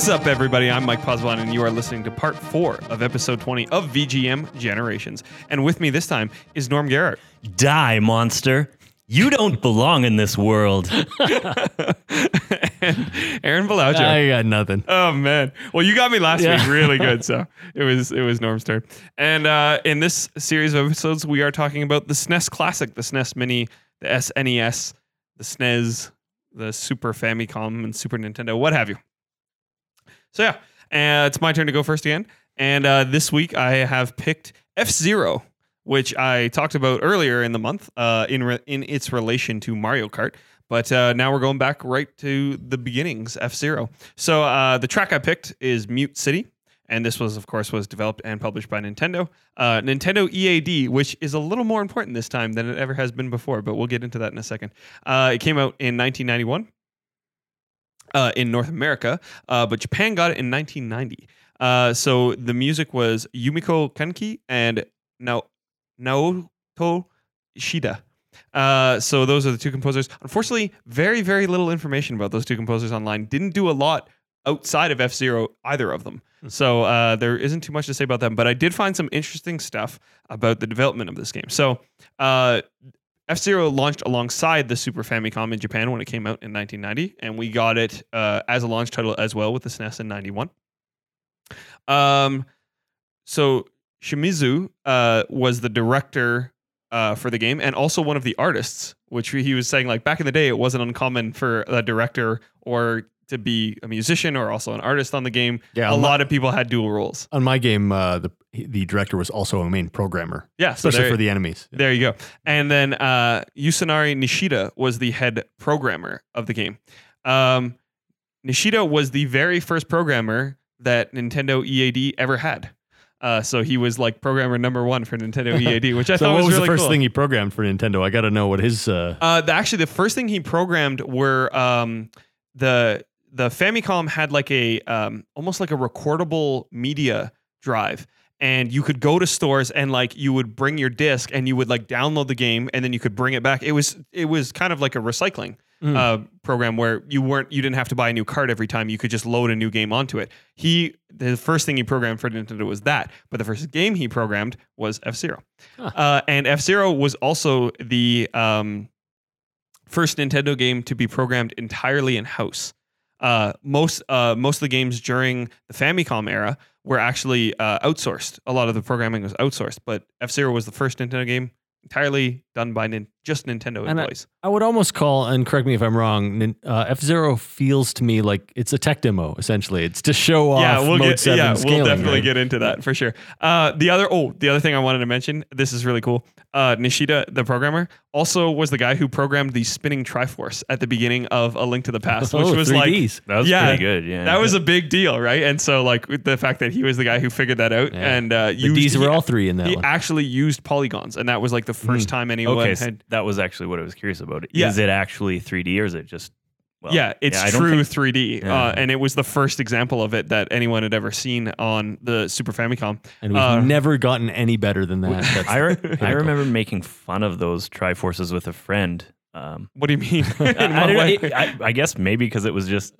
What's up, everybody? I'm Mike Posbon, and you are listening to part four of episode 20 of VGM Generations. And with me this time is Norm Garrett. Die, monster. You don't belong in this world. and Aaron Balaujo. I got nothing. Oh man! Well, you got me last Yeah. week, really good. So it was it was Norm's turn. And uh, in this series of episodes, we are talking about the SNES Classic, the SNES Mini, the SNES, the SNES, the Super Famicom, and Super Nintendo, what have you. So yeah, uh, it's my turn to go first again. And uh, this week I have picked F Zero, which I talked about earlier in the month, uh, in re- in its relation to Mario Kart. But uh, now we're going back right to the beginnings, F Zero. So uh, the track I picked is Mute City, and this was, of course, was developed and published by Nintendo. Uh, Nintendo EAD, which is a little more important this time than it ever has been before, but we'll get into that in a second. Uh, it came out in 1991 uh, in North America, uh, but Japan got it in 1990. Uh, so the music was Yumiko Kanki and Nao- Naoto Ishida. Uh, so those are the two composers. Unfortunately, very very little information about those two composers online. Didn't do a lot outside of F Zero either of them. So uh, there isn't too much to say about them. But I did find some interesting stuff about the development of this game. So uh, F Zero launched alongside the Super Famicom in Japan when it came out in 1990, and we got it uh, as a launch title as well with the SNES in 91. Um, so Shimizu uh, was the director uh, for the game and also one of the artists, which he was saying like back in the day, it wasn't uncommon for a director or to be a musician or also an artist on the game. Yeah, a on my- lot of people had dual roles. On my game, uh, the the director was also a main programmer, Yeah, so especially there- for the enemies. There you go. And then uh, Yasunari Nishida was the head programmer of the game. Um, Nishida was the very first programmer that Nintendo EAD ever had. Uh, so he was like programmer number one for Nintendo EAD, which I so thought what was, was really the first cool. thing he programmed for Nintendo? I got to know what his. Uh, Uh, the, actually, the first thing he programmed were um, the the Famicom had like a um, almost like a recordable media drive, and you could go to stores and like you would bring your disc and you would like download the game and then you could bring it back. It was it was kind of like a recycling Mm. uh, program where you weren't you didn't have to buy a new card every time. You could just load a new game onto it. He the first thing he programmed for Nintendo was that, but the first game he programmed was F Zero, Huh. uh, and F Zero was also the um, first Nintendo game to be programmed entirely in house. Uh, most uh, most of the games during the Famicom era were actually uh, outsourced. A lot of the programming was outsourced, but F Zero was the first Nintendo game entirely done by nin- just Nintendo And I- employees. I would almost call, and correct me if I'm wrong, uh, F Zero feels to me like it's a tech demo. Essentially, it's to show off. yeah, we'll Mode get 7 yeah, scaling, we'll definitely right? get into that for sure. Uh, the other oh, the other thing I wanted to mention, this is really cool. Uh, Nishida, the programmer, also was the guy who programmed the spinning Triforce at the beginning of A Link to the Past, which Oh, was like 3Ds. That was Yeah, pretty good. Yeah. that was a big deal, right? And so like the fact that he was the guy who figured that out Yeah. and uh, The used, D's were all three in that he one. actually used polygons, and that was like the first time anyone okay. so had. that was actually what I was curious about. Is Yeah. it actually 3D or is it just? Well, yeah, it's I don't true think- 3D, Yeah. uh, and it was the first example of it that anyone had ever seen on the Super Famicom. and we've uh, never gotten any better than that. That's I, re- I remember making fun of those Triforces with a friend. Um, What do you mean? I, I don't know, it- I, I guess maybe because it was just.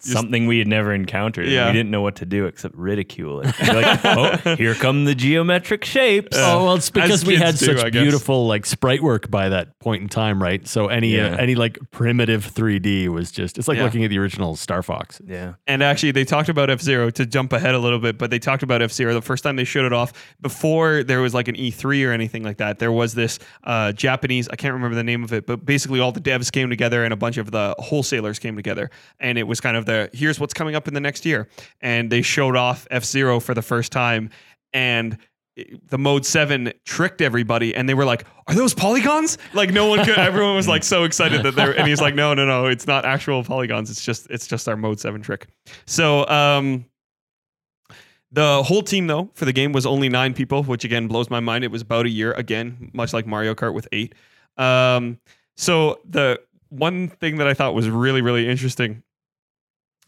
Just- Something we had never encountered. Yeah. We didn't know what to do except ridicule it. Like, oh, here come the geometric shapes. Oh well, it's because we had do, such beautiful like sprite work by that point in time, right? So any uh, any like primitive 3D was just it's like Yeah. looking at the original Star Fox. yeah. And actually, they talked about F Zero to jump ahead a little bit, but they talked about F Zero the first time they showed it off before there was like an E3 or anything like that. There was this uh, Japanese, I can't remember the name of it, but basically all the devs came together and a bunch of the wholesalers came together. And it was kind of the here's what's coming up in the next year. And they showed off F Zero for the first time. And the mode 7 tricked everybody. And they were like are those polygons? Like no one could everyone was like so excited that they're and he's like no no no it's not actual polygons. It's just it's just our mode 7 trick. So um the whole team though for the game was only nine people which again blows my mind. It was about a year again much like mario kart with eight. Um so the one thing that i thought was really really interesting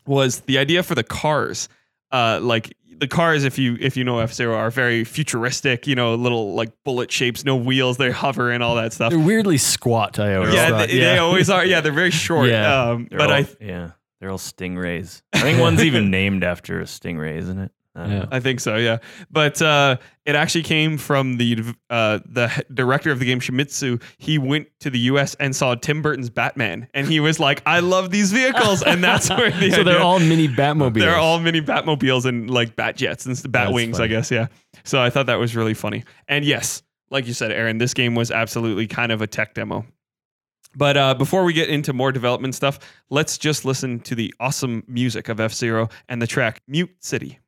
was the idea for the cars uh like the cars if you if you know f-zero are very futuristic you know little like bullet shapes no wheels they hover and all that stuff They're weirdly squat. I always yeah thought. they, they always are yeah they're very short Yeah. um but all- i yeah. They're all stingrays. I think one's even named after a stingray, isn't it? I Yeah. I think so, yeah. But uh, it actually came from the uh, the director of the game, Shimizu. He went to the U.S. and saw Tim Burton's Batman, and he was like, "I love these vehicles," and that's where the so they're all mini Batmobiles. they're all mini Batmobiles and like Bat jets and Bat That's wings, I guess. Yeah. So I thought that was really funny. And yes, like you said, Aaron, this game was absolutely kind of a tech demo. But uh, before we get into more development stuff, let's just listen to the awesome music of F Zero and the track Mute City.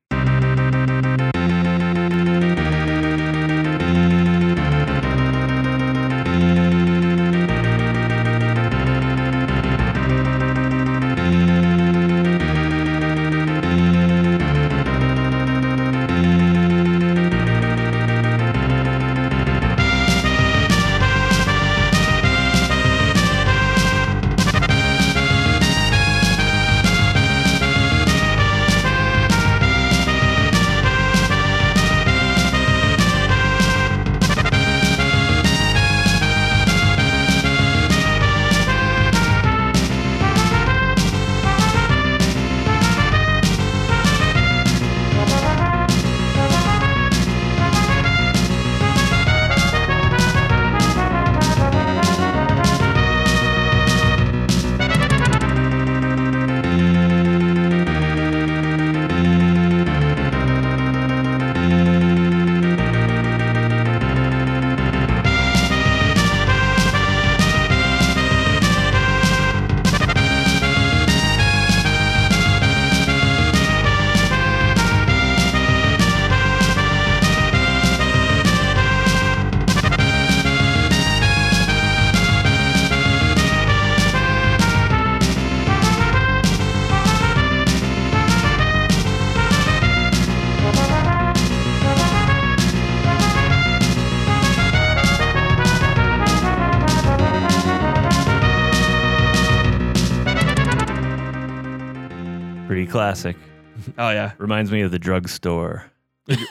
Reminds me of the drugstore.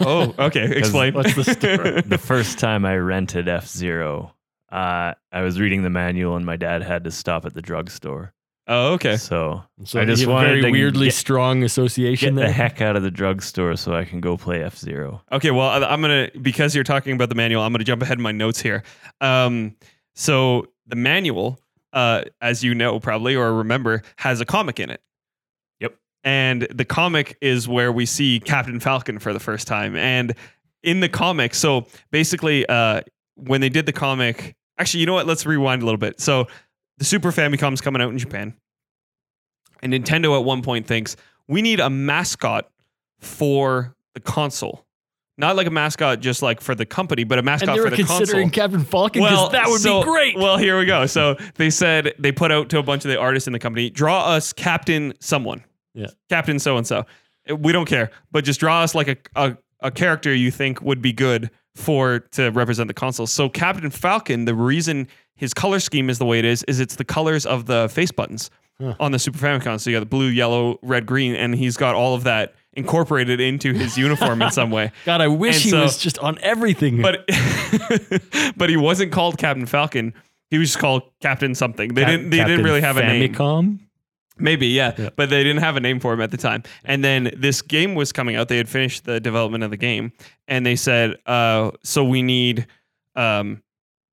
Oh, okay. Explain. What's the story? the first time I rented F Zero, uh, I was reading the manual and my dad had to stop at the drugstore. oh, okay. So So I just you have a very to weirdly get- strong association get there. the heck out of the drugstore so I can go play F Zero. Okay, well, I- I'm gonna because you're talking about the manual. I'm gonna jump ahead in my notes here. Um, so the manual, uh, as you know probably or remember, has a comic in it. And the comic is where we see Captain Falcon for the first time. And in the comic, so basically, uh, when they did the comic, actually, you know what? Let's rewind a little bit. So the Super Famicom's coming out in Japan, and Nintendo at one point thinks we need a mascot for the console. Not like a mascot just like for the company, but a mascot and they for were the considering console. Captain Falcon because that would so- be great. Well, here we go. So they said they put out to a bunch of the artists in the company, draw us Captain someone. Yeah. Captain so and so. We don't care, but just draw us like a, a a character you think would be good for to represent the console. So Captain Falcon, the reason his color scheme is the way it is, is it's the colors of the face buttons Huh. on the Super Famicom. So you got the blue, yellow, red, green, and he's got all of that incorporated into his uniform in some way. God, I wish and he so- was just on everything. But but he wasn't called Captain Falcon. He was just called Captain something. They Cap- didn't they Captain didn't really have a name. Maybe, yeah, Yeah. But they didn't have a name for him at the time. And then this game was coming out. They had finished the development of the game, and they said, uh, "So we need, um,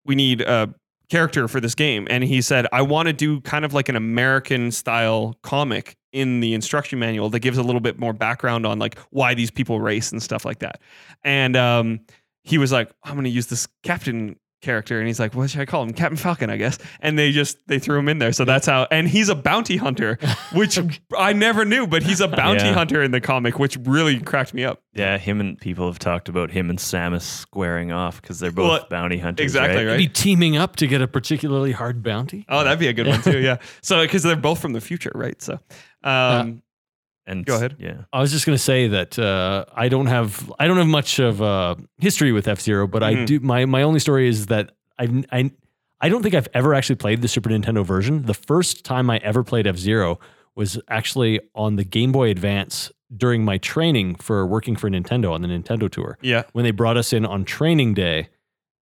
we need a character for this game." And he said, "I want to do kind of like an American style comic in the instruction manual that gives a little bit more background on like why these people race and stuff like that." And um, he was like, "I'm going to use this Captain." Character and he's like what should i call him captain falcon i guess and they just they threw him in there so that's how and he's a bounty hunter which I never knew, but he's a bounty Yeah. hunter in the comic, which really cracked me up. Yeah, him and people have talked about him and Samus squaring off because they're both Well, bounty hunters. exactly, right? right? Be teaming up to get a particularly hard bounty. Oh, that'd be a good one too. Yeah. So because they're both from the future, right? So, um, And Go ahead. Yeah. I was just going to say that uh, I don't have I don't have much of uh, history with F Zero, but I Mhm. do. My my only story is that I've I I don't think I've ever actually played the Super Nintendo version. The first time I ever played F Zero was actually on the Game Boy Advance during my training for working for Nintendo on the Nintendo tour yeah. when they brought us in on training day.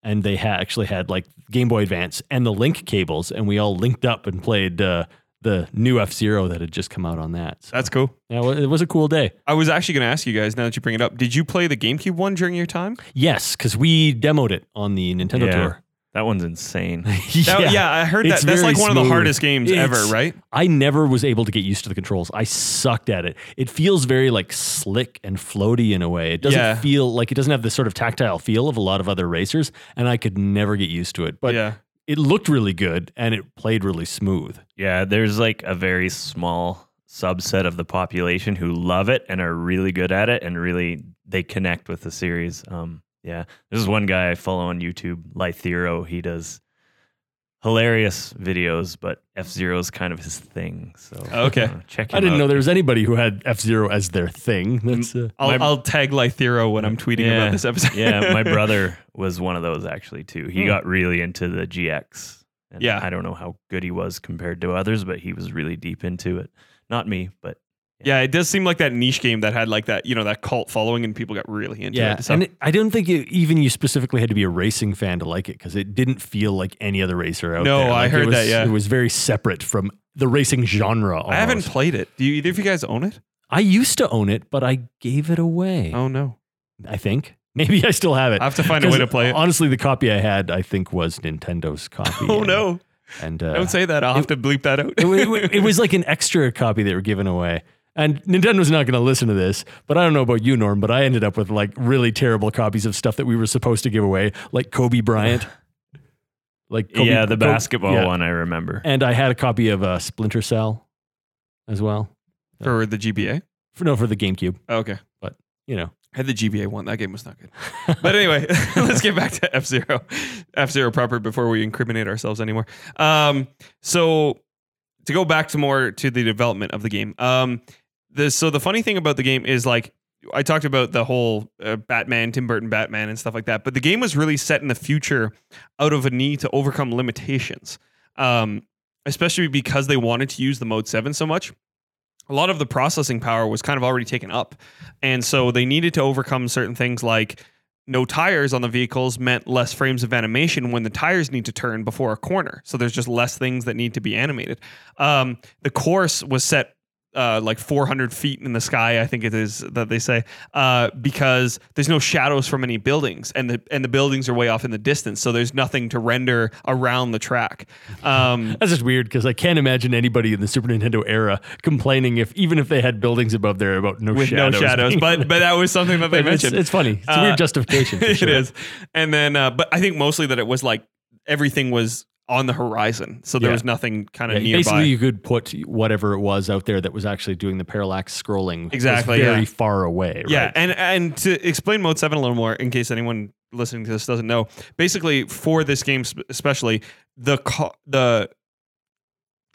And they ha- actually had like Game Boy Advance and the link cables, and we all linked up and played uh, the new F Zero that had just come out on that. So, That's cool. yeah, it was a cool day. I was actually going to ask you guys now that you bring it up. Did you play the GameCube one during your time? Yes, because we demoed it on the Nintendo Yeah. tour. That one's insane. That- yeah, I heard that. It's That's very like one of the smooth. hardest games ever, It's- right? I never was able to get used to the controls. I sucked at it. It feels very like slick and floaty in a way. It doesn't Yeah. feel like it doesn't have the sort of tactile feel of a lot of other racers, and I could never get used to it. But yeah. It looked really good and it played really smooth. Yeah, there's like a very small subset of the population who love it and are really good at it and really they connect with the series. Um, yeah, there's one guy I follow on YouTube, Lythero. He does hilarious videos, but F Zero is kind of his thing. So Okay. uh, check. Him I didn't out. know there was anybody who had F Zero as their thing. That's uh, I'll, My- I'll tag Lythero when I'm tweeting Yeah. about this episode. yeah, my brother was one of those actually too. He Hmm. got really into the GX. And Yeah. I don't know how good he was compared to others, but he was really deep into it. Not me, but Yeah, it does seem like that niche game that had like that, you know, that cult following and people got really into yeah, it. So and it, I don't think it, even you specifically had to be a racing fan to like it because it didn't feel like any other racer out No, there. I Like, it heard was- that, yeah. it was very separate from the racing genre. I haven't played it. Do you, either of you guys own it? I used to own it, but I gave it away. Oh no, I think maybe I still have it. I have to find a way to play it. Honestly, the copy I had, I think, was Nintendo's copy. Oh and, no, And uh, don't say that. I'll have to bleep that out. it, it it was like an extra copy they were giving away. And Nintendo's not going to listen to this, but I don't know about you, Norm, but I ended up with like really terrible copies of stuff that we were supposed to give away, like Kobe Bryant. Like Kobe, yeah, the Kobe- basketball yeah. one I remember. And I had a copy of uh, Splinter Cell as well. for the GBA. For, no, for the GameCube, Oh, okay, but you know. I had the GBA one. That game was not good. But anyway, let's get back to F Zero, F Zero proper before we incriminate ourselves anymore. Um, so to go back to more to the development of the game. Um, the so the funny thing about the game is like I talked about the whole uh, Batman, Tim Burton Batman, and stuff like that. But the game was really set in the future out of a need to overcome limitations, um, especially because they wanted to use the Mode Seven so much. A lot of the processing power was kind of already taken up, and so they needed to overcome certain things like no tires on the vehicles meant less frames of animation when the tires need to turn before a corner. So there's just less things that need to be animated. Um, the course was set uh, like 400 feet in the sky, I think it is that they say, uh, because there's no shadows from any buildings, and the and the buildings are way off in the distance, so there's nothing to render around the track. Um, That's just weird because I can't imagine anybody in the Super Nintendo era complaining if even if they had buildings above there about no with shadows. no shadows, but but that was something that they But it's, mentioned. it's funny. It's a Uh, weird justification. For sure. is, and then uh, but I think mostly that it was like everything was on the horizon, so there Yeah. was nothing kind Yeah, of nearby. basically, you could put whatever it was out there that was actually doing the parallax scrolling Exactly, very yeah. far away. Yeah, right? and and to explain Mode Seven a little more, in case anyone listening to this doesn't know, basically for this game especially, the the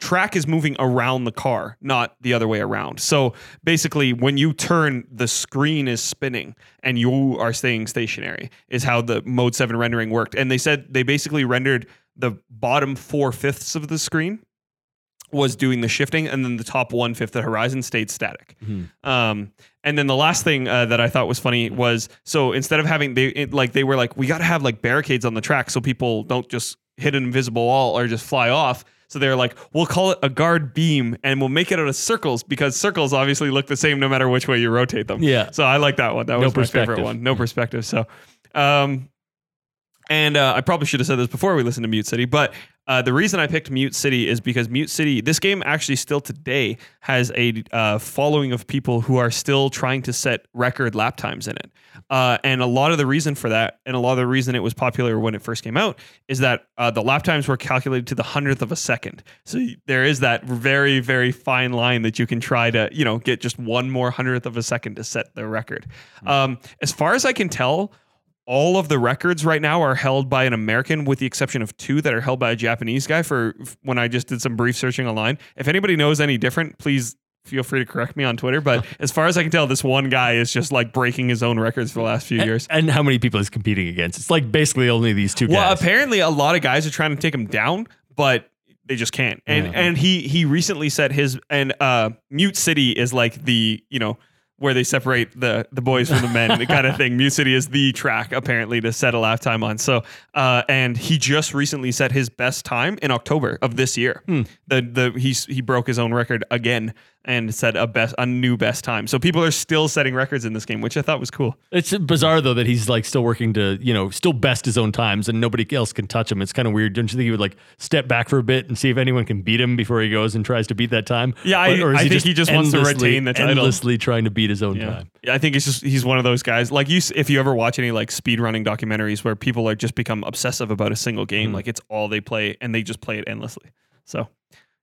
track is moving around the car, not the other way around. So basically, when you turn, the screen is spinning and you are staying stationary. Is how the Mode Seven rendering worked. And they said they basically rendered the bottom four fifths of the screen was doing the shifting, and then the top one fifth, the horizon, stayed static. Mhm. Um, and then the last thing uh, that I thought was funny was so instead of having they it, like they were like we got to have like barricades on the track so people don't just hit an invisible wall or just fly off. So they're like, we'll call it a guard beam and we'll make it out of circles because circles obviously look the same no matter which way you rotate them. Yeah. So I like that one. That No was my favorite one. No perspective. So, um, and uh, I probably should have said this before we listened to Mute City, but uh, the reason I picked Mute City is because Mute City, this game actually still today has a uh, following of people who are still trying to set record lap times in it. Uh, and a lot of the reason for that, and a lot of the reason it was popular when it first came out, is that uh, the lap times were calculated to the hundredth of a second. So there is that very, very fine line that you can try to, you know, get just one more hundredth of a second to set the record. Um, as far as I can tell, all of the records right now are held by an American, with the exception of two that are held by a Japanese guy. For when I just did some brief searching online, if anybody knows any different, please feel free to correct me on Twitter. But as far as I can tell, this one guy is just like breaking his own records for the last few years. And how many people is competing against? It's like basically only these two Well, guys. apparently a lot of guys are trying to take him down, but they just can't. And Yeah. and he he recently said his and uh Mute City is like the, you know, where they separate the the boys from the men, the kind of thing. Mute City is the track apparently to set a lap time on. So, uh, and he just recently set his best time in October of this year. Hmm. The the he's he broke his own record again and set a best a new best time. So people are still setting records in this game, which I thought was cool. It's bizarre though that he's like still working to, you know, still best his own times and nobody else can touch him. It's kind of weird. Don't you think he would like step back for a bit and see if anyone can beat him before he goes and tries to beat that time? Yeah, I- Or is I think he just wants to retain the title. Endlessly trying to beat his own time. I think it's just he's one of those guys. Like you, if you ever watch any like speed running documentaries where people are just become obsessive about a single game, Mhm. like it's all they play and they just play it endlessly. So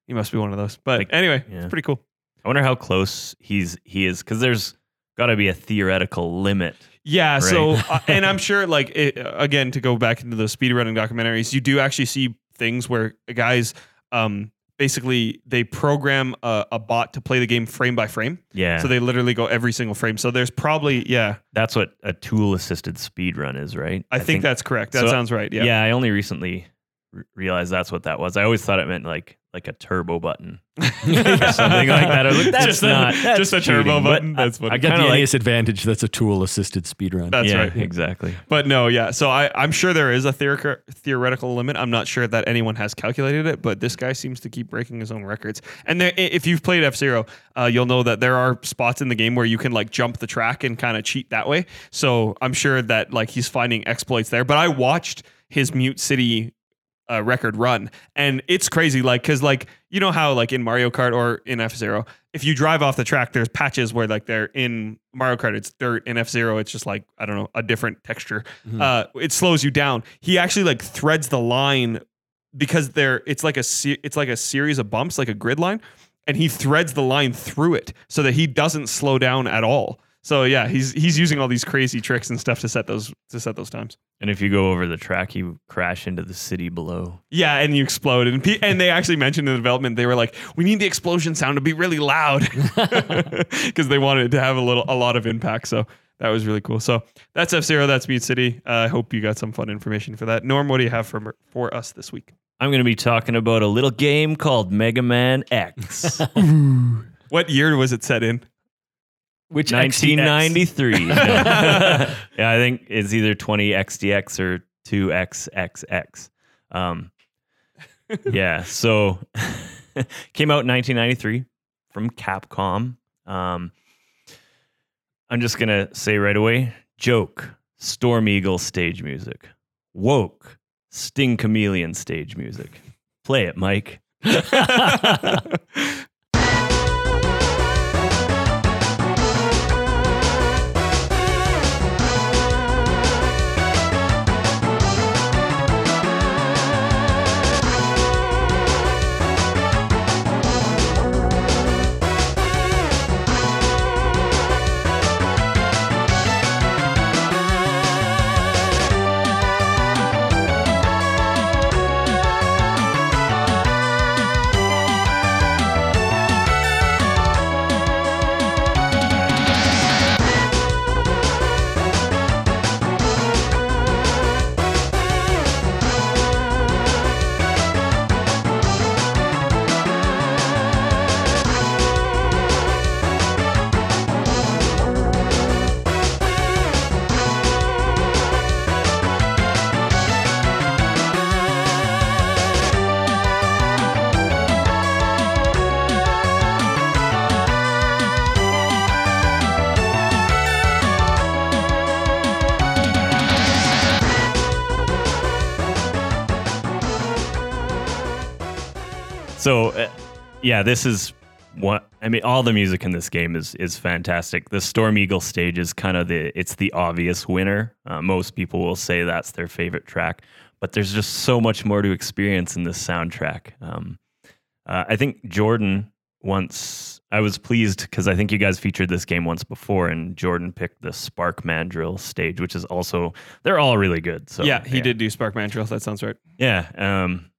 he must be one of those. But Like, anyway, yeah. it's pretty cool. I wonder how close he's he is because there's got to be a theoretical limit. Yeah. So, uh, and I'm sure, like, it, again, to go back into the speedrunning documentaries, you do actually see things where guys, um, basically they program a, a bot to play the game frame by frame. Yeah, So they literally go every single frame. So there's probably, yeah, that's what a tool assisted speed run is, right? I, think, that's correct. That So- sounds right. Yeah. Yeah. I only recently r- realized that's what that was. I always thought it meant like like a turbo button or something like that. I was like, that's Just a- not that's just a turbo cheating, but button. That's what. I I got kind the of like NES advantage. That's a tool assisted speedrun. That's yeah, right. exactly. But no, yeah. So I, I'm sure there is a theor- theoretical limit. I'm not sure that anyone has calculated it, but this guy seems to keep breaking his own records. And there, if you've played F Zero, uh, you'll know that there are spots in the game where you can like jump the track and kind of cheat that way. So I'm sure that like he's finding exploits there. But I watched his Mute City uh, record run, and it's crazy. Like, cause like you know how like in Mario Kart or in F Zero, if you drive off the track, there's patches where like they're in Mario Kart, it's dirt. In F Zero, it's just like I don't know a different texture. Mhm. Uh, it slows you down. He actually like threads the line because there it's like a se- it's like a series of bumps, like a grid line, and he threads the line through it so that he doesn't slow down at all. So yeah, he's he's using all these crazy tricks and stuff to set those to set those times. And if you go over the track, you crash into the city below. Yeah, and you explode, and pe- and they actually mentioned in the development they were like, we need the explosion sound to be really loud because they wanted it to have a little a lot of impact. So that was really cool. So that's F Zero, that's Mute City. Uh, I hope you got some fun information for that. Norm, what do you have for for us this week? I'm going to be talking about a little game called Mega Man X. What year was it set in? Which 1993. yeah, I think it's either 20 XDX or 2XXX. Um, yeah, so came out in 1993 from Capcom. Um, I'm just going to say right away Joke, Storm Eagle stage music, Woke, Sting Chameleon stage music. Play it, Mike. Yeah, this is what I mean. All the music in this game is is fantastic. The Storm Eagle stage is kind of the it's the obvious winner. Uh, most people will say that's their favorite track, but there's just so much more to experience in this soundtrack. Um, uh, I think Jordan once I was pleased because I think you guys featured this game once before, and Jordan picked the Spark Mandrill stage, which is also they're all really good. So yeah, he did do Spark Mandrill. That sounds right. yeah. Um,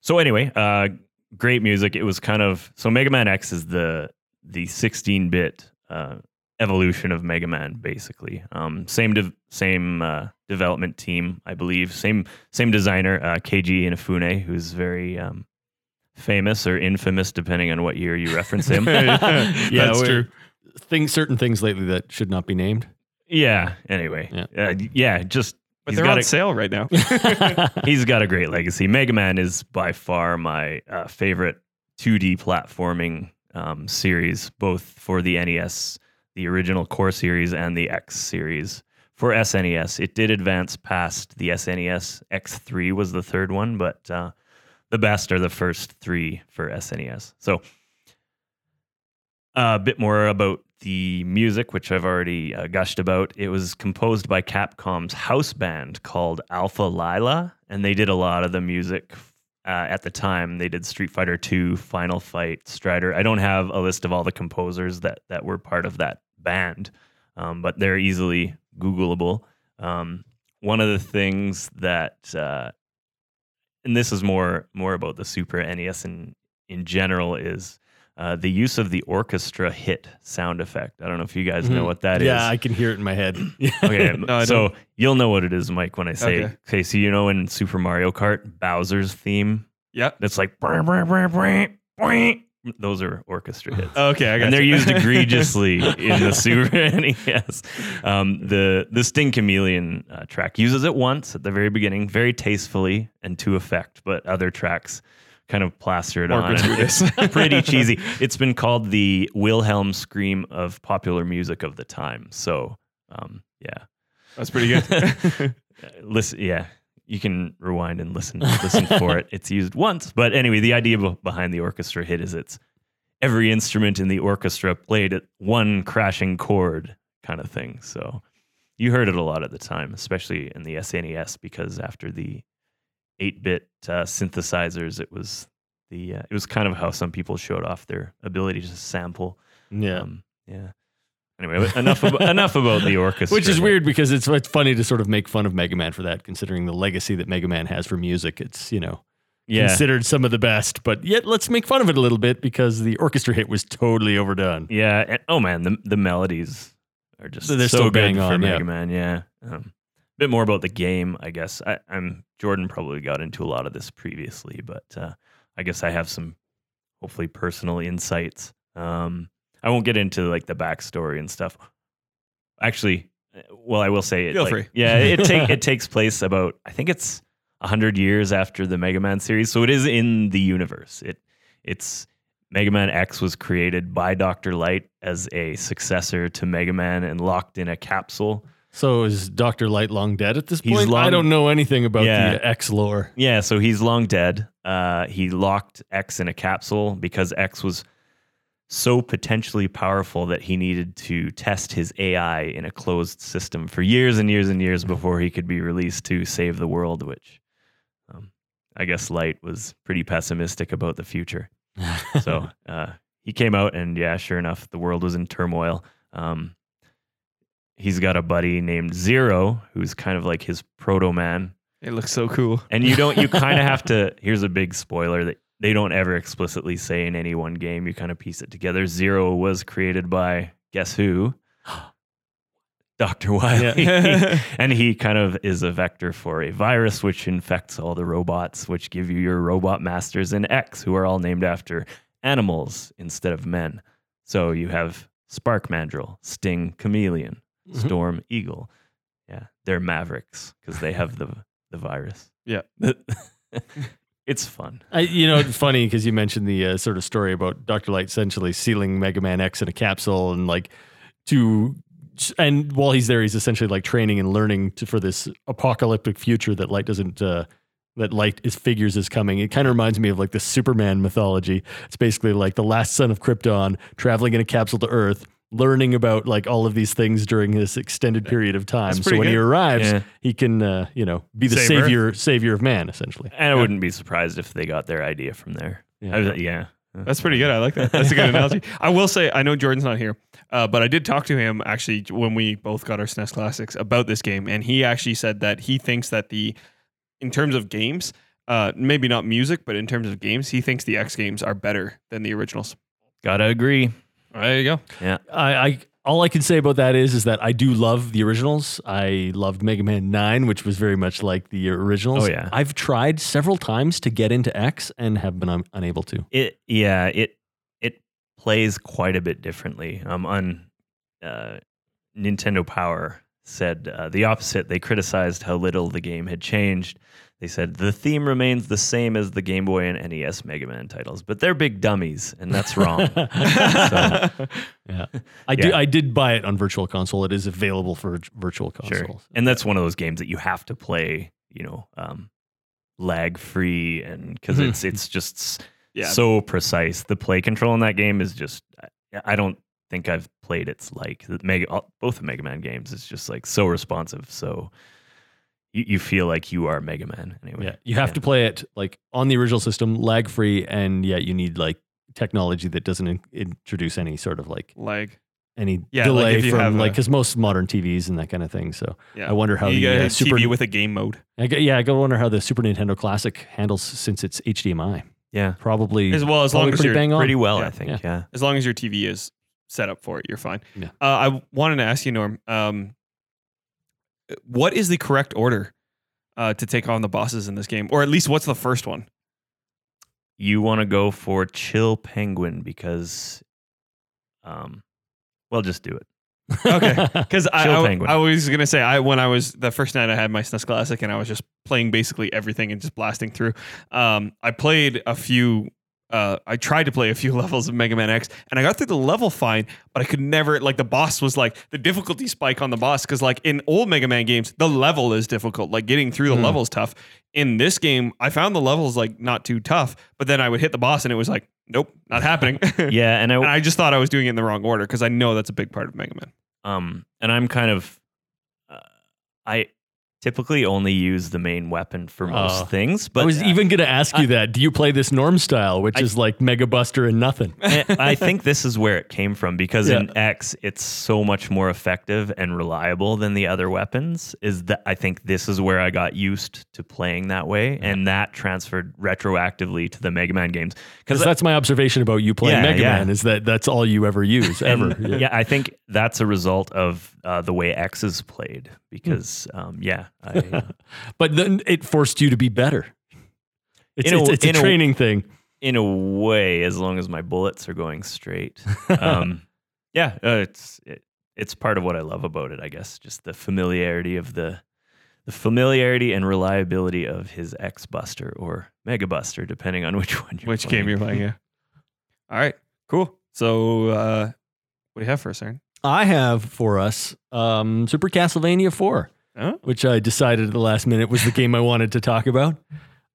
so anyway, uh, great music. It was kind of so Mega Man X is the the 16 bit uh, evolution of Mega Man, basically. Um, same de- same uh, development team, I believe. Same same designer, uh, Keiji Inafune, who's very um, famous or infamous, depending on what year you reference him. That's true. things, certain things lately that should not be named. Yeah. Anyway. Yeah. Uh, yeah. Just But he's they're on a- sale right now. he's got a great legacy. Mega Man is by far my uh, favorite 2D platforming um, series, both for the NES, the original core series, and the X series. For SNES, it did advance past the SNES. X3 was the third one, but uh, the best are the first three for SNES. So, a bit more about the music, which I've already uh, gushed about. It was composed by Capcom's house band called Alph Lyla, and they did a lot of the music uh, at the time. They did Street Fighter II, Final Fight, Strider. I don't have a list of all the composers that that were part of that band, um, but they're easily Googleable. Um, one of the things that, uh, and this is more more about the Super NES in in general, is uh, the use of the orchestra hit sound effect. I don't know if you guys know Mhm. what that is. yeah, I can hear it in my head. Okay, No, so you'll know what it is, Mike, when I say. Okay. Okay, so you know in Super Mario Kart, Bowser's theme yep. that's like brr, brr, brr, brr, brr. those are orchestra hits. Okay, I got and they're you. used egregiously in the Super NES. Um, the the Sting Chameleon uh, track uses it once at the very beginning, very tastefully and to effect, but other tracks kind of plastered More on. It's pretty cheesy. It's been called the Wilhelm scream of popular music of the time. So, um, yeah, That's pretty good. listen, yeah, you can rewind and listen listen for it. It's used once, but anyway, the idea behind the orchestra hit is it's every instrument in the orchestra played at one crashing chord kind of thing. So you heard it a lot at the time, especially in the SNES, because after the 8-bit uh, synthesizers, it was the uh, it was kind of how some people showed off their ability to sample. yeah. Um, yeah. Anyway, enough about, enough about the orchestra. Which is weird because it's it's funny to sort of make fun of Mega Man for that, considering the legacy that Mega Man has for music. It's you know Yeah. considered some of the best, but yet let's make fun of it a little bit because the orchestra hit was totally overdone. Yeah. And, oh man, the the melodies are just They're so still good bang for on, yeah. Mega Man. Yeah. Um, bit more about the game, I guess. I, I'm Jordan probably got into a lot of this previously, but uh, I guess I have some hopefully personal insights. Um, I won't get into like the backstory and stuff. Actually, uh, well, I will say it. Feel like- free. Yeah, it take it takes place about I think it's hundred years after the Mega Man series, so it is in the universe. It it's Mega Man X was created by Dr. Light as a successor to Mega Man and locked in a capsule. So is Doctor Light long dead at this He's point? I don't know anything about Yeah. the X lore. Yeah, so he's long dead. Uh, he locked X in a capsule because X was so potentially powerful that he needed to test his AI in a closed system for years and years and years before he could be released to save the world, which um, I guess Light was pretty pessimistic about the future. so uh, he came out, and yeah, sure enough, the world was in turmoil. Um, he's got a buddy named Zero, who's kind of like his proto man, it looks so cool. and you don't. You kind of have to. Here's a big spoiler that they don't ever explicitly say in any one game. You kind of piece it together. Zero was created by guess who? Doctor Wily, Yeah. and he kind of is a vector for a virus which infects all the robots, which give you your robot masters in X, who are all named after animals instead of men. So you have Spark Mandrill, Sting Chameleon, Mhm. Storm Eagle. Yeah, they're mavericks because they have the the virus. Yeah. it's fun. I, you know, it's funny because you mentioned the uh, sort of story about Doctor Light essentially sealing Mega Man X in a capsule and like to, and while he's there, he's essentially like training and learning to, for this apocalyptic future that Light doesn't. Uh, that light is figures is coming. It kind of reminds me of like the Superman mythology. It's basically like the last son of Krypton traveling in a capsule to Earth, learning about like all of these things during this extended period of time. So pretty when he arrives, Yeah. he can uh, you know be the Save savior savior of man essentially. And I wouldn't be surprised if they got their idea from there. Yeah. I was- yeah. That's pretty good. I like that. That's a good analogy. I will say, I know Jordan's not here, uh, but I did talk to him actually when we both got our SNES Classics about this game, and he actually said that he thinks that the, in terms of games, uh, maybe not music, but in terms of games, he thinks the X games are better than the originals. Gotta agree. There you go. I, I all I can say about that is is that I do love the originals. I loved Mega Man Nine, which was very much like the originals. Oh, yeah. I've tried several times to get into X and have been un- unable to. It yeah, it it plays quite a bit differently. Um on uh, Nintendo Power said uh, the opposite. They criticized how little the game had changed. They said the theme remains the same as the Game Boy and NES Mega Man titles, but they're big dummies, and that's wrong. yeah, I do. I did buy it on Virtual Console. It is available for Virtual Sure. Consoles. And that's one of those games that you have to play, you know, um, lag free, and because it's it's just Yeah. so precise. The play control in that game is just. I- I don't think I've played its like the Mega both the Mega Man games. It's just like so responsive. So you, you feel like you are Mega Man anyway. Yeah, you have to play it like on the original system, lag free, and yet you need like technology that doesn't in- introduce any sort of like like any Yeah, delay if you have from like because most modern TVs and that kind of thing. So yeah. I wonder how you the uh, Super TV with a game mode. I go, yeah, I go wonder how the Super Nintendo Classic handles since it's HDMI. Yeah. Probably As well as long as pretty you're bang on. Pretty well, Yeah. I think. Yeah. Yeah. as long as your TV is set up for it, you're fine. Yeah. Uh, I wanted to ask you, Norm, um, what is the correct order uh, to take on the bosses in this game, or at least what's the first one? You want to go for Chill Penguin because, um, well, just do it. Okay, because I, I, I was gonna say I when I was the first night I had my SNES Classic and I was just playing basically everything and just blasting through. Um, I played a few. Uh, I tried to play a few levels of Mega Man X and I got through the level fine, but I could never like the boss was like the difficulty spike on the boss because like in old Mega Man games the level is difficult, like getting through the Hmm. levels tough. In this game, I found the levels like not too tough, but then I would hit the boss and it was like, nope, not happening. Yeah, and I, and I just thought I was doing it in the wrong order because I know that's a big part of Mega Man. um, and I'm kind of, uh, I typically only use the main weapon for most Oh. things, but I was uh, even going to ask you I- that. Do you play this Norm style, which I- is like Mega Buster and nothing? I I think this is where it came from because Yeah. in X it's so much more effective and reliable than the other weapons. Is that I think this is where I got used to playing that way, and that transferred retroactively to the Mega Man games. Because that's my observation about you playing Yeah, Mega yeah. Man is that that's all you ever use ever. And, yeah. I think that's a result of uh, the way X is played because um, yeah, I, uh, But then it forced you to be better. It's, a- it's, it's a in a- training thing. in a way, as long as my bullets are going straight. Um, yeah, uh, it's it, it's part of what I love about it. I guess just the familiarity of the the familiarity and reliability of his X Buster or Mega Buster, depending on which one you're Which playing. game you're playing, yeah. All right, cool. So, uh, what do you have for us, Aaron? I have for us um, Super Castlevania 4, Oh, which I decided at the last minute was the game I wanted to talk about.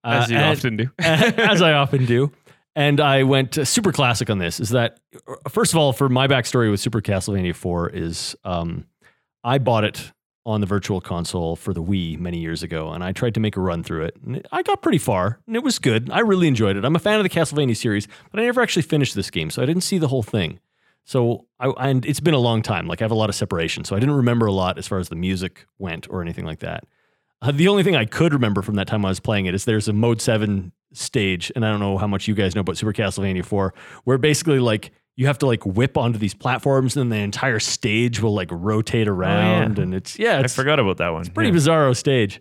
as Uh, you and- often do. as I often do. And I went uh, super classic on this. Is that first of all, for my backstory with Super Castlevania 4 is um, I bought it on the Virtual Console for the Wii many years ago, and I tried to make a run through it. And I got pretty far, and it was good. I really enjoyed it. I'm a fan of the Castlevania series, but I never actually finished this game, so I didn't see the whole thing. So I and it's been a long time. Like I have a lot of separation, so I didn't remember a lot as far as the music went or anything like that. Uh, the only thing I could remember from that time I was playing it is there's a mode seven stage, and I don't know how much you guys know about Super Castlevania 4, where basically like you have to like whip onto these platforms, and then the entire stage will like rotate around, and it's yeah, I forgot about that one. It's pretty Yeah. bizarro stage.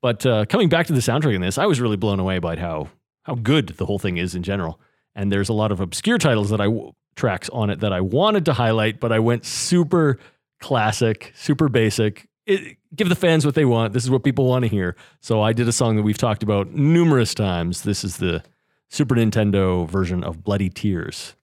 But uh, coming back to the soundtrack in this, I was really blown away by how how good the whole thing is in general. And there's a lot of obscure titles that I w- tracks on it that I wanted to highlight, but I went super classic, super basic. It, give the fans what they want. This is what people want to hear. So I did a song that we've talked about numerous times. This is the Super Nintendo version of Bloody Tears.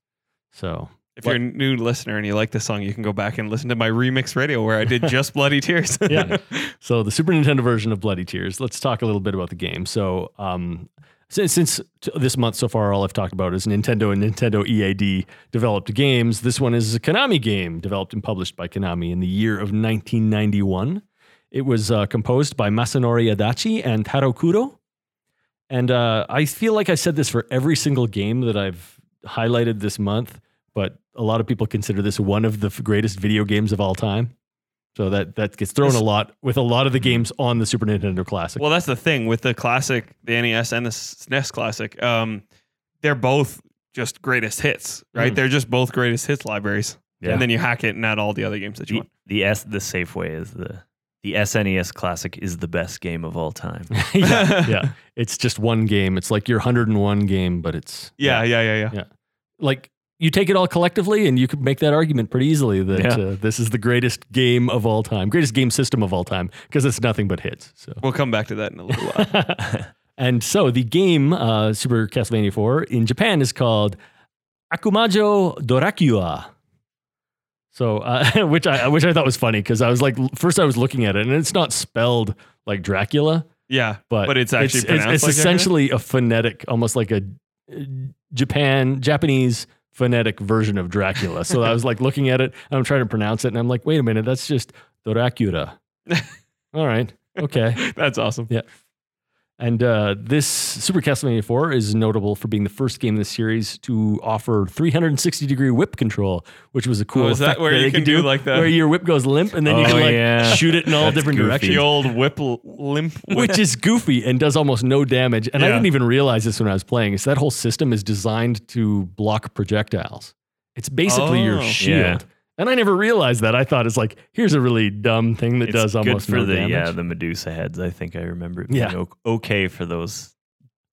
So If you're a new listener and you like this song, you can go back and listen to my remix radio where I did just Bloody Tears. Yeah. So the Super Nintendo version of Bloody Tears. Let's talk a little bit about the game. So um, since, since this month so far, all I've talked about is Nintendo and Nintendo EAD developed games. This one is a Konami game developed and published by Konami in the year of 1991. It was uh, composed by Masanori Adachi and Taro Kudo. And uh, I feel like I said this for every single game that I've highlighted this month, but a lot of people consider this one of the greatest video games of all time. So that that gets thrown This- a lot with a lot of the games on the Super Nintendo Classic. well, that's the thing with the classic, the NES and the SNES Classic. Um, they're both just greatest hits, right? Mm. They're just both greatest hits libraries. Yeah. And then you hack it and add all the other games that you the, want. the S the safe way is the the SNES Classic is the best game of all time. yeah, yeah. It's just one game. It's like your 101 game, but it's Yeah, yeah, yeah, yeah. Yeah. like you take it all collectively, and you could make that argument pretty easily that Yeah. uh, this is the greatest game of all time, greatest game system of all time, because it's nothing but hits. So. We'll come back to that in a little while. And so the game, uh, Super Castlevania 4, in Japan is called Akumajo Dorakua. So, uh, which I which I thought was funny because I was like, first I was looking at it and it's not spelled like Dracula, yeah, but But it's actually it's, pronounced it's like Dracula? essentially a phonetic, almost like a uh, Japan Japanese phonetic version of Dracula. So I was like looking at it and I'm trying to pronounce it and I'm like, wait a minute, that's just Dorakura. All right, okay. that's awesome. And uh, this Super Castlevania 4 is notable for being the first game in the series to offer 360 degree whip control, which was a cool Oh, is that effect where you they can could do like the- where your whip goes limp and then you Oh, can like yeah. shoot it in all That's different goofy. directions. The old whip l- limp. Whip. Which is goofy and does almost no damage. And I didn't even realize this when I was playing. Is that whole system is designed to block projectiles. It's basically your Oh. shield. Yeah. And I never realized that. I thought it's like, here's a really dumb thing that It's does good almost for no the damage. yeah the Medusa heads. I think I remember it being Yeah. okay for those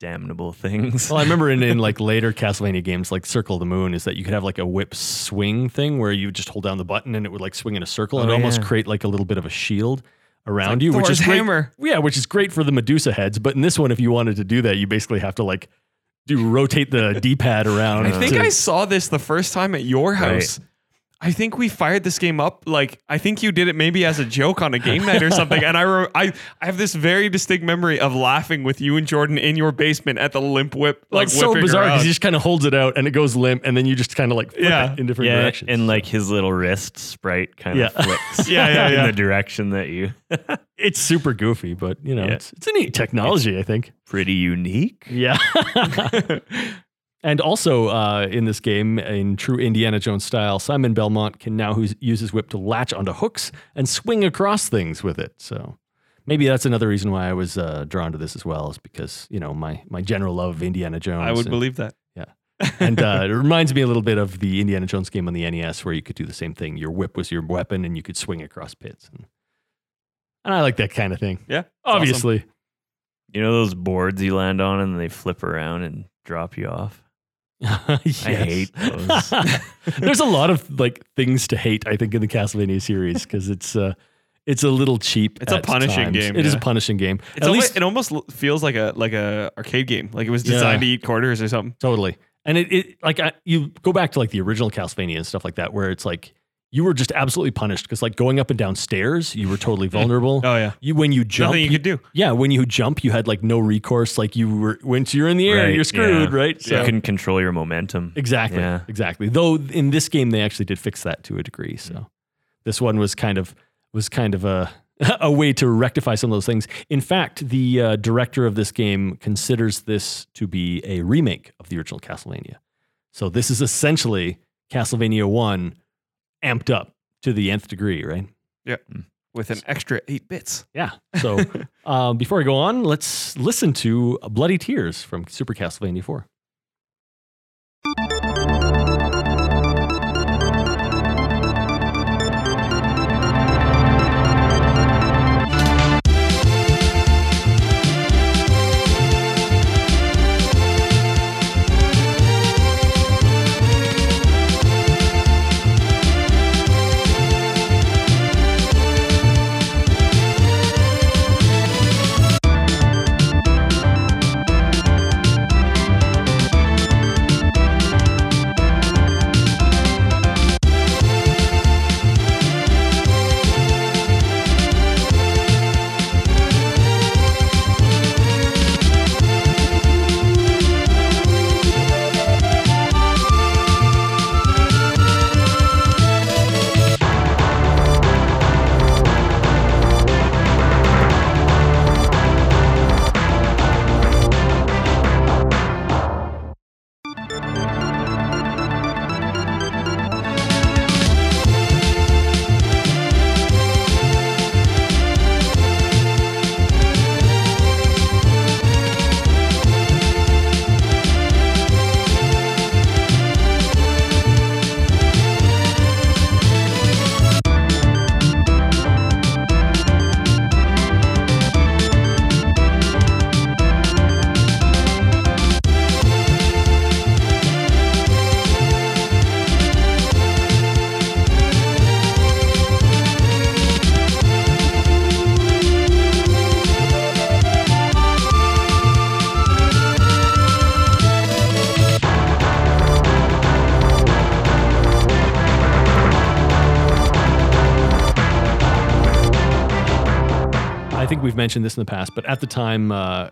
damnable things. Well, I remember in, in like later Castlevania games, like Circle of the Moon, is that you could have like a whip swing thing where you just hold down the button and it would like swing in a circle oh, and Oh, almost create like a little bit of a shield around like you, which Thor's is great. hammer. Yeah, which is great for the Medusa heads. But in this one, if you wanted to do that, you basically have to like do rotate the D pad around. I think to- I saw this the first time at your house. I think we fired this game up like I think you did it maybe as a joke on a game night or something. And I re- I I have this very distinct memory of laughing with you and Jordan in your basement at the limp whip. Well, Like it's so bizarre because he just kind of holds it out and it goes limp, and then you just kind of like flip Yeah. it in different yeah, directions. and like his little wrist sprite kind Yeah. of flips. Yeah, yeah, in the direction that you. it's super goofy, but you know, Yeah. it's it's a neat technology, I think. Pretty unique. Yeah. and also uh, in this game, in true Indiana Jones style, Simon Belmont can now use his whip to latch onto hooks and swing across things with it. So maybe that's another reason why I was uh, drawn to this as well, is because you know my my general love of Indiana Jones. I would and, believe that. Yeah, and uh, it reminds me a little bit of the Indiana Jones game on the NES, where you could do the same thing. Your whip was your weapon, and you could swing across pits. And, and I like that kind of thing. Yeah. it's awesome. Obviously. You know those boards you land on and they flip around and drop you off. Yes. I hate those. There's a lot of like things to hate, I think, in the Castlevania series because it's uh, it's a little cheap. It's a punishing times. game, It is a punishing game. It's at almost, least it almost feels like a like a arcade game. Like it was Yeah. designed to eat quarters or something. totally. And it, it like I, you go back to like the original Castlevania and stuff like that, where it's like you were just absolutely punished because like going up and down stairs, you were totally vulnerable. Oh yeah. You when you jump, Nothing you could do. yeah, when you jump, you had like no recourse. Like you were once you're in the air, Right, you're screwed, yeah. right? You couldn't control your momentum. Exactly. Yeah. Exactly. Though in this game they actually did fix that to a degree. So this one was kind of was kind of a a way to rectify some of those things. In fact, the uh, director of this game considers this to be a remake of the original Castlevania. So this is essentially Castlevania 1 amped up to the nth degree, right? Yeah. With an extra eight bits. Yeah. So um, before I go on, let's listen to Bloody Tears from Super Castlevania 4. Mentioned this in the past, but at the time uh,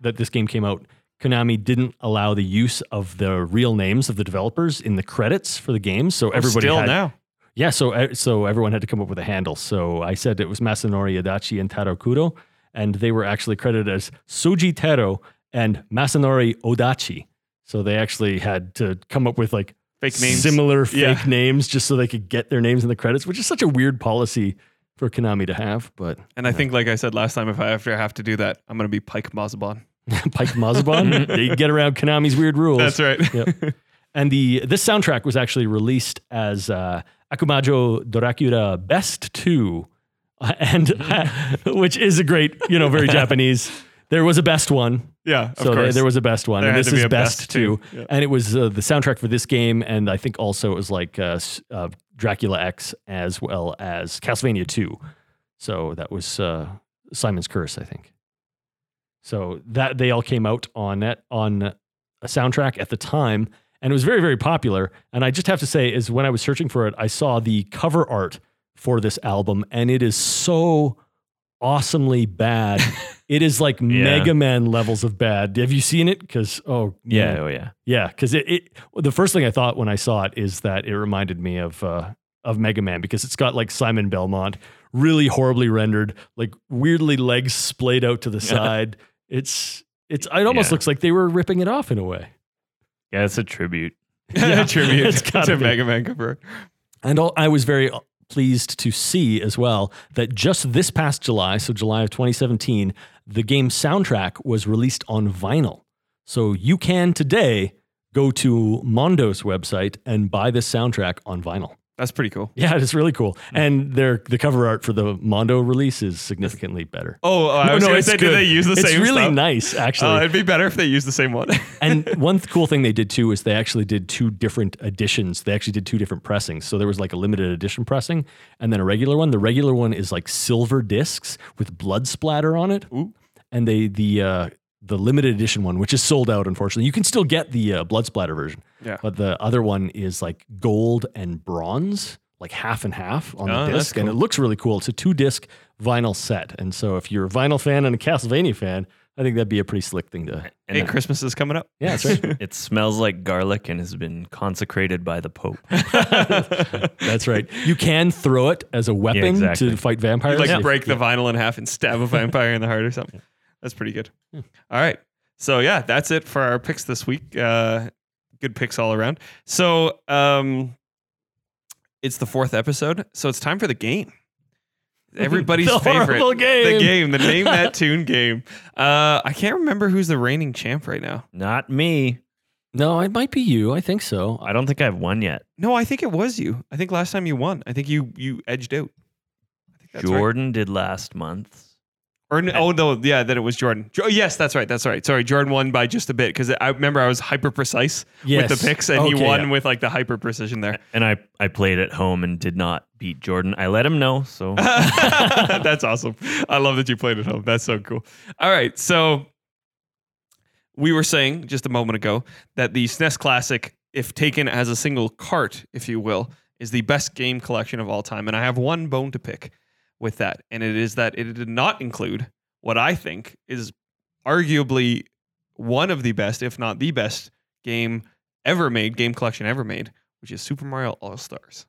that this game came out, Konami didn't allow the use of the real names of the developers in the credits for the game. So everybody Still had, now. Yeah, so so everyone had to come up with a handle. So I said it was Masanori Adachi and Taro Kudo, and they were actually credited as Soji Taro and Masanori Odachi. So they actually had to come up with like Fake names. similar fake Yeah. names just so they could get their names in the credits, which is such a weird policy for Konami to have. But and I think, like I said last time, if I ever have to do that, I'm going to be Pike Mazabon. Pike Mazabon, they get around Konami's weird rules. That's right. Yep. And the this soundtrack was actually released as uh, Akumajo Dorakura Best Two, uh, and which is a great, you know, very Japanese. There was a best one, yeah, of so there, course. there was a best one, There and had this to be is a best, best two. two. Yeah. And it was uh, the soundtrack for this game, and I think also it was like uh, uh, Dracula X as well as Castlevania Two. So that was uh, Simon's Curse, I think. So that they all came out on that on a soundtrack at the time, and it was very very popular. And I just have to say, is when I was searching for it, I saw the cover art for this album, and it is so awesomely bad. it is like Yeah. Mega Man levels of bad. Have you seen it? Because oh Yeah, man. oh yeah. yeah. Because it, it the first thing I thought when I saw it is that it reminded me of uh, of Mega Man because it's got like Simon Belmont really horribly rendered, like weirdly legs splayed out to the side. it's it's it almost Yeah. looks like they were ripping it off in a way. Yeah, it's a tribute. Yeah, tribute it's gotta to be. Mega Man cover. And all, I was very pleased to see as well that just this past July, so July of 2017, the game soundtrack was released on vinyl. So you can today go to Mondo's website and buy this soundtrack on vinyl. That's pretty cool. Yeah, it's really cool. And their the cover art for the Mondo release is significantly better. Oh, I No, was no, going to say, good. did they use the it's same It's really stuff? nice, actually. Oh, it'd be better if they used the same one. and one th- cool thing they did too is they actually did two different editions. They actually did two different pressings. So there was like a limited edition pressing and then a regular one. The regular one is like silver discs with blood splatter on it. Ooh. And they the uh, the limited edition one, which is sold out, unfortunately. You can still get the uh, blood splatter version, yeah. but the other one is like gold and bronze, like half and half on Oh, the that's disc, and it looks really cool. It's a two disc vinyl set, and so if you're a vinyl fan and a Castlevania fan, I think that'd be a pretty slick thing to. And Hey, Christmas is coming up. Yeah, that's right. it smells like garlic and has been consecrated by the Pope. That's right. You can throw it as a weapon exactly. to fight vampires. like If- break the yeah. vinyl in half and stab a vampire in the heart or something. That's pretty good. Yeah. All right. So yeah, that's it for our picks this week. Uh, good picks all around. So um, it's the fourth episode, so it's time for the game. Everybody's The favorite, game. the game, the name that tune game. Uh, I can't remember who's the reigning champ right now. Not me. No, it might be you. I think so. I don't think I've won yet. No, I think it was you. I think last time you won. I think you you edged out. I think that's right. Jordan did last month. Or n- oh no, yeah, then it was Jordan. Jo- oh, yes, that's right. That's right. Sorry, Jordan won by just a bit because I remember I was hyper precise Yes. with the picks, and he Okay, won yeah. with like the hyper precision there. And I, I played at home and did not beat Jordan. I let him know. So that's awesome. I love that you played at home. That's so cool. All right, so we were saying just a moment ago that the SNES Classic, if taken as a single cart, if you will, is the best game collection of all time, and I have one bone to pick with that, and it is that it did not include what I think is arguably one of the best, if not the best, game ever made, game collection ever made, which is Super Mario All Stars.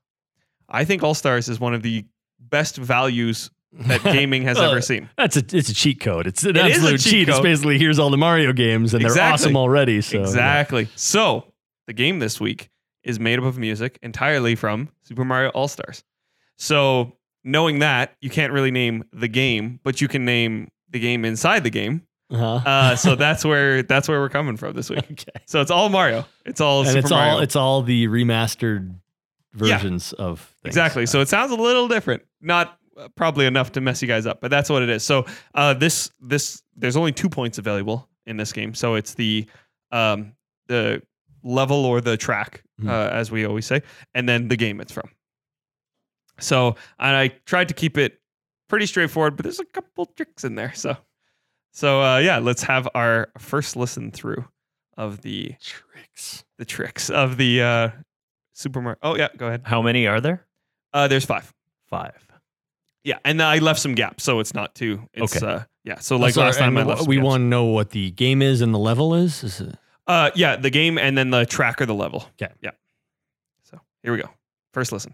I think All Stars is one of the best values that gaming has Well, ever seen. That's a it's a cheat code. It's an It absolute cheat cheat. It's basically here's all the Mario games and they're awesome already. So yeah. exactly. So the game this week is made up of music entirely from Super Mario All Stars. So knowing that, you can't really name the game, but you can name the game inside the game. Uh-huh. Uh, so that's where that's where we're coming from this week. okay. So it's all Mario. It's all And Super it's Mario. all it's all the remastered Yeah. versions of things. Exactly. So it sounds a little different. Not uh, probably enough to mess you guys up, but that's what it is. So uh, this this there's only two points available in this game. So it's the um, the level or the track, Mhm. uh, as we always say, and then the game it's from. So and I tried to keep it pretty straightforward, but there's a couple tricks in there. So so uh, yeah, let's have our first listen through of the tricks. the tricks of the uh, Super Mario. Oh yeah, go ahead. how many are there? Uh, there's five. Five. Yeah, and I left some gaps, so it's not too. It's, Okay. Uh, yeah. So like So, last time, I left. we want to know what the game is and the level is. Is it- Uh, yeah, the game and then the track or the level. 'Kay. Yeah. So here we go. First listen.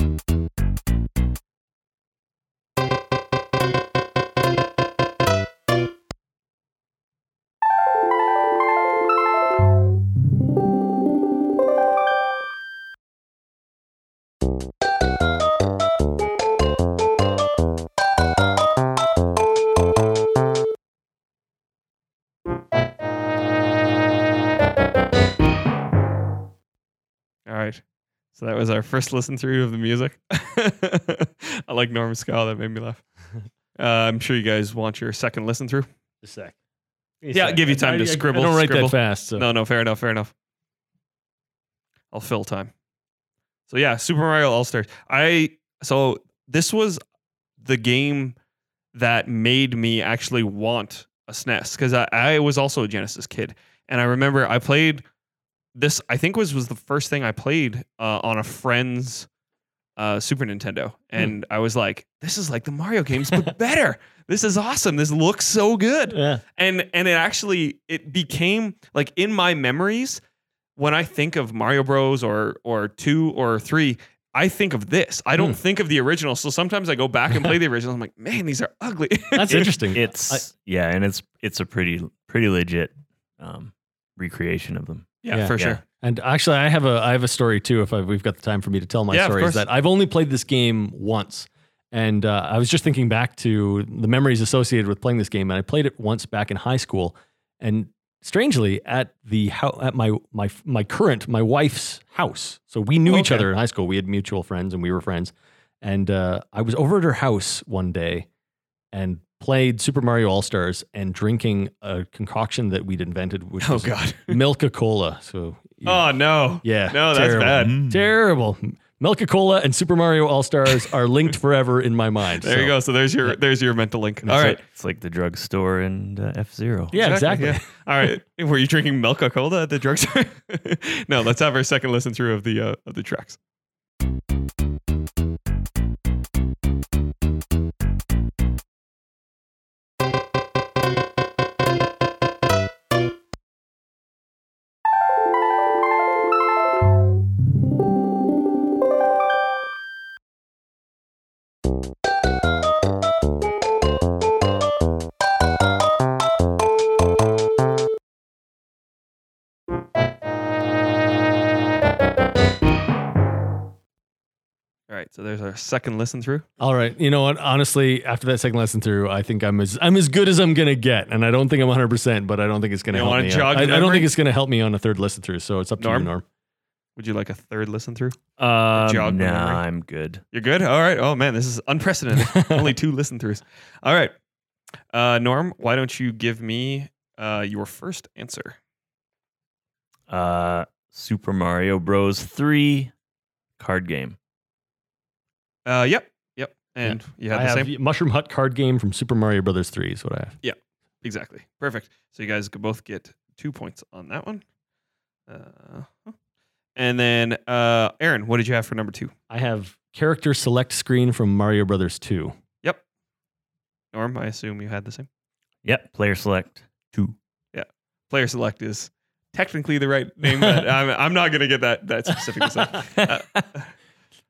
So that was our first listen through of the music. I like Norm Scow. That made me laugh. Uh, I'm sure you guys want your second listen through. a sec. Yeah, I'll give you time to scribble, I don't write scribble. that fast. So. No, no, fair enough, fair enough. I'll fill time. So yeah, Super Mario All Stars. I so this was the game that made me actually want a SNES because I, I was also a Genesis kid, and I remember I played this. I think was was the first thing I played uh, on a friend's uh, Super Nintendo, and I was like, "This is like the Mario games, but better. This is awesome. This looks so good." Yeah. and and it actually it became like in my memories when I think of Mario Bros or or two or three, I think of this. I don't Hmm. think of the original. So sometimes I go back and play the original. I'm like, man, these are ugly. That's interesting. It's yeah, and it's it's a pretty pretty legit um, recreation of them. Yeah, Yeah. for Yeah. sure. And actually, I have a I have a story too. If I, we've got the time for me to tell my Yeah, story, is that I've only played this game once, and uh, I was just thinking back to the memories associated with playing this game, and I played it once back in high school, and strangely at the how at my my my current my wife's house. So we knew each other in high school. We had mutual friends, and we were friends. And uh, I was over at her house one day, and played Super Mario All Stars and drinking a concoction that we'd invented, which Oh was god. Milka Cola. So you- Oh no. yeah. No, that's terrible. bad. Mm. Terrible. Milka Cola and Super Mario All Stars are linked forever in my mind. There you go. So there's your Yeah. there's your mental link. That's All it. right. It's like the drugstore and uh, F Zero. Yeah, exactly. yeah. All right. Were you drinking Milka Cola at the drugstore? no. Let's have our second listen through of the uh, of the tracks. Right. So there's our second listen through. All right. You know what? Honestly, after that second listen through, I think I'm as I'm as good as I'm gonna get, and I don't think I'm 100, percent but I don't think it's gonna You help wanna me. jog I, I the don't memory? think it's gonna help me on a third listen through. So it's up to Norm? you, Norm. Would you like a third listen through? Um, Jog the nah, memory. I'm good. You're good. All right. Oh man, this is unprecedented. Only two listen throughs. All right. Uh, Norm, why don't you give me uh, your first answer? Uh, Super Mario Bros. Three card game. Uh, yep. Yep. And you had I the have same. Mushroom Hut card game from Super Mario Brothers 3 is what I have. Yeah, exactly. Perfect. So you guys could both get two points on that one. Uh, and then, uh, Aaron, what did you have for number two? I have character select screen from Mario Brothers 2. Yep. Norm, I assume you had the same. Yep. Player select two. Yeah. Player select is technically the right name, but I'm, I'm not going to get that that specific. Uh,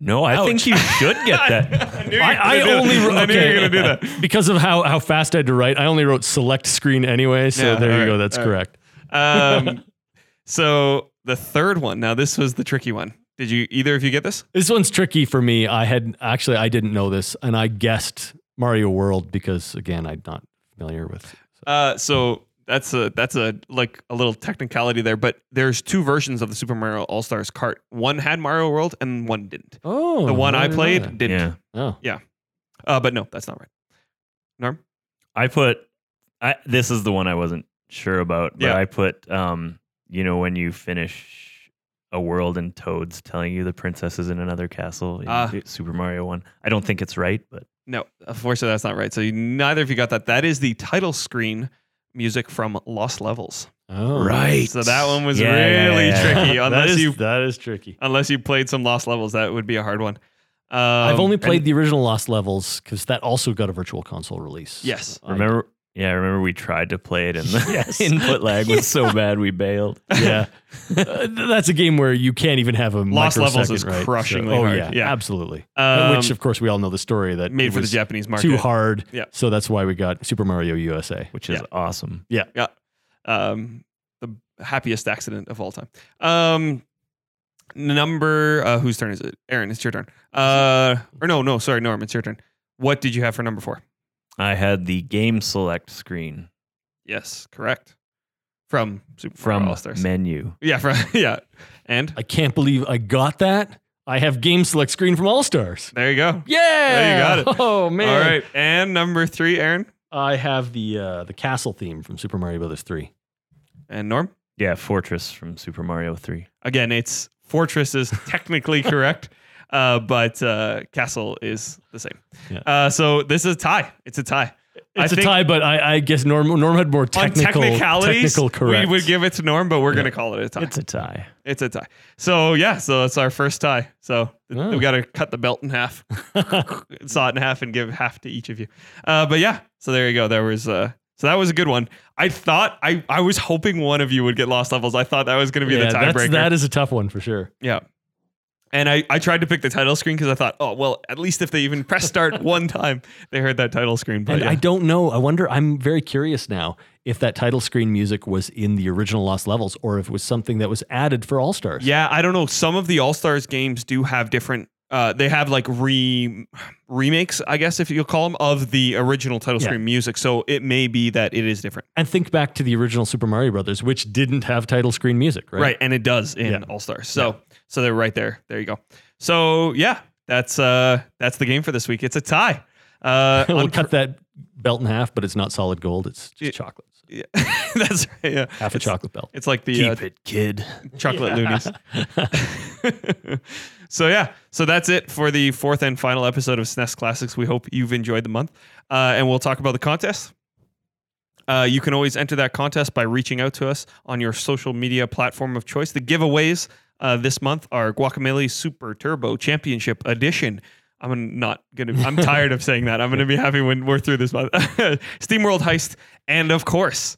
No, I think Ouch. you should get that. I, knew I, I only that. wrote, I knew you were gonna do that. because of how, how fast I had to write. I only wrote select screen anyway. So Yeah, there you all go. That's all right. correct. Um, so the third one. Now this was the tricky one. Did you either of you get this? This one's tricky for me. I had actually I didn't know this, and I guessed Mario World because again I'm not familiar with. Uh, so that's a that's a like a little technicality there, but there's two versions of the Super Mario All Stars cart. One had Mario World and one didn't. Oh, The one I didn't played that. didn't. yeah. Oh, Uh, but no, that's not right. Norm. I put I this is the one I wasn't sure about, but Yeah. I put um you know when you finish a world and Toad's telling you the princess is in another castle in Ah. Super Mario one. I don't think it's right, but No, unfortunately, that's not right. So you, neither of you got that. That is the title screen music from Lost Levels. Oh, Right. So that one was Yeah, yeah, really yeah. tricky. Unless is, you that is tricky. unless you played some lost levels, that would be a hard one. Um, I've only and- played the original Lost Levels because that also got a virtual console release. Yes. Remember? Yeah, I remember we tried to play it and the Yes. input lag was so bad we bailed. yeah, Uh, that's a game where you can't even have a Lost Levels is right? crushingly oh hard. yeah, Yeah. absolutely. Um, Which of course we all know the story that made for the Japanese market. too hard. Yeah. So that's why we got Super Mario USA. which is Yeah. awesome. Yeah. Yeah. Um, the happiest accident of all time. Um, number uh, whose turn is it? Aaron, it's your turn. Uh, or no, no, sorry, Norm, it's your turn. What did you have for number four? I had the game select screen Yes, correct. From Super from All Stars. menu. yeah, from yeah, and I can't believe I got that. I have game select screen from All Stars. there you go. Yeah, you got it. Oh man! All right, and number three, Aaron I have the uh, the castle theme from Super Mario Brothers Three. and Norm. Yeah, Fortress from Super Mario 3. Again, it's Fortress is technically correct, uh, but uh, Castle is the same. Yeah. Uh, so this is a tie. It's a tie. It's a think- tie, but I, I guess Norm Norm had more technical technicalities, technical correct. we would give it to Norm, but we're Yeah. going to call it a tie. It's a tie. It's a tie. So yeah, so it's our first tie. So Oh. we got to cut the belt in half, saw it in half, and give half to each of you. Uh, but yeah, so there you go. There was uh, so that was a good one. I thought I I was hoping one of you would get lost levels. I thought that was going to be yeah, the tiebreaker. that is a tough one for sure. Yeah. And I, I tried to pick the title screen because I thought, oh, well, at least if they even press start one time, they heard that title screen. But And yeah. I don't know. I wonder. I'm very curious now if that title screen music was in the original Lost Levels or if it was something that was added for All Stars. yeah, I don't know. Some of the All Stars games do have different. Uh, they have like re remakes, I guess, if you'll call them, of the original title Yeah. screen music. So it may be that it is different, And think back to the original Super Mario Brothers, which didn't have title screen music, right? right? And it does in Yeah. All Stars. So so they're right there. There you go. So yeah, that's uh that's the game for this week. It's a tie. Uh, we'll on- cut that belt in half, but it's not solid gold. It's just Yeah. chocolate. yeah, that's right. Yeah, Half a chocolate belt. It's like the uh, Keep it, kid. chocolate Yeah. loonies. so yeah, so that's it for the fourth and final episode of SNES Classics. We hope you've enjoyed the month, uh, and we'll talk about the contest. Uh, you can always enter that contest by reaching out to us on your social media platform of choice. The giveaways uh, this month are Guacamelee Super Turbo Championship Edition. I'm not gonna. I'm tired of saying that. I'm gonna be happy when we're through this month. Steam World Heist, and of course,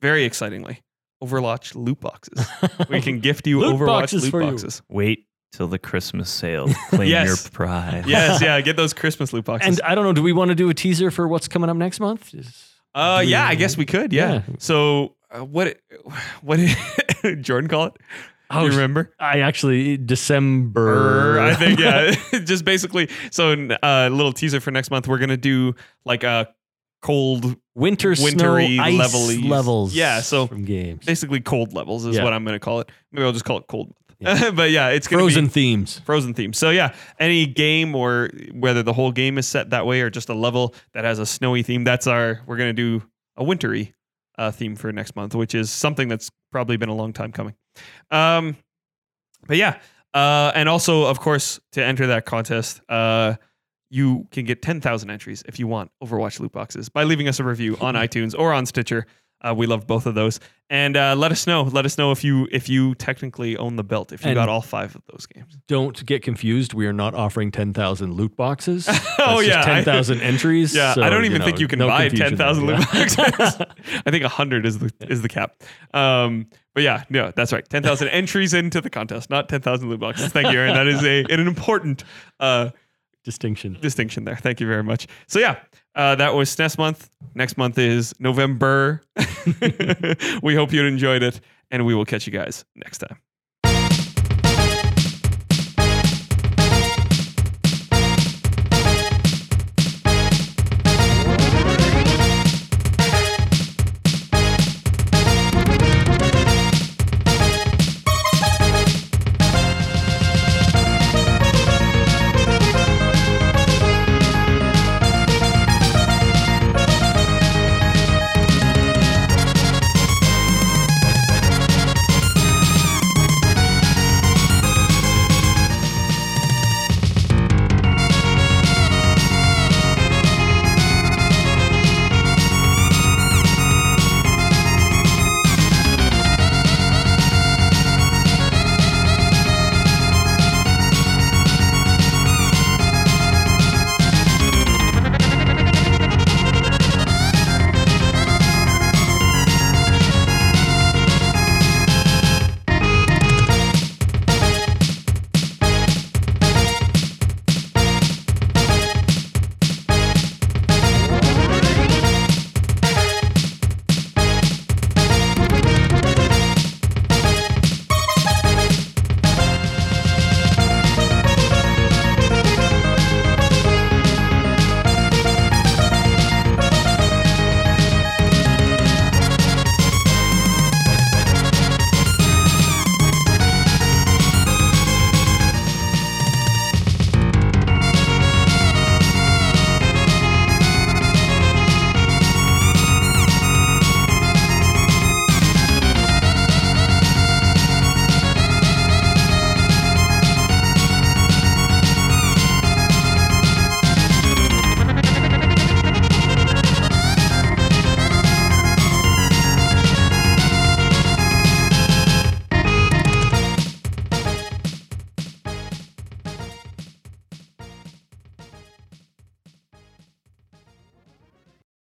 very excitingly, Overwatch loot boxes. We can gift you Loot Overwatch boxes loot for you. boxes. Wait till the Christmas sale. Claim Yes. your prize. Yes, yeah, get those Christmas loot boxes. And I don't know. Do we want to do a teaser for what's coming up next month? Is- uh, yeah, I guess we could. Yeah. Yeah. So uh, what? What did Jordan call it? Do Oh, you remember? I actually December. I think yeah, just basically. So a uh, little teaser for next month. We're gonna do like a cold, winter Wintry, snow ice level-y- levels. Yeah, so from games, basically cold levels is Yeah. what I'm gonna call it. Maybe I'll just call it cold. Yeah. but yeah, it's gonna frozen be themes. frozen themes. So yeah, any game or whether the whole game is set that way or just a level that has a snowy theme, that's our. We're gonna do a wintry uh, theme for next month, which is something that's probably been a long time coming. Um, but yeah, uh, and also of course to enter that contest, uh, you can get ten thousand entries if you want Overwatch loot boxes by leaving us a review on iTunes or on Stitcher. Uh, we love both of those, and uh, let us know. Let us know if you if you technically own the belt, if you And- got all five of those games. Don't get confused. We are not offering ten thousand loot boxes. oh yeah, I- ten thousand entries. Yeah, so, I don't even know, think you can no buy confusion ten thousand there, loot yeah. boxes. I think hundred is the is the cap. Um, but yeah, no, that's right. Ten thousand entries into the contest, not ten thousand loot boxes. Thank you, Aaron. That is a an important uh, Distinction. distinction there. Thank you very much. So yeah, uh, that was SNES month. Next month is November. we hope you enjoyed it, and we will catch you guys next time.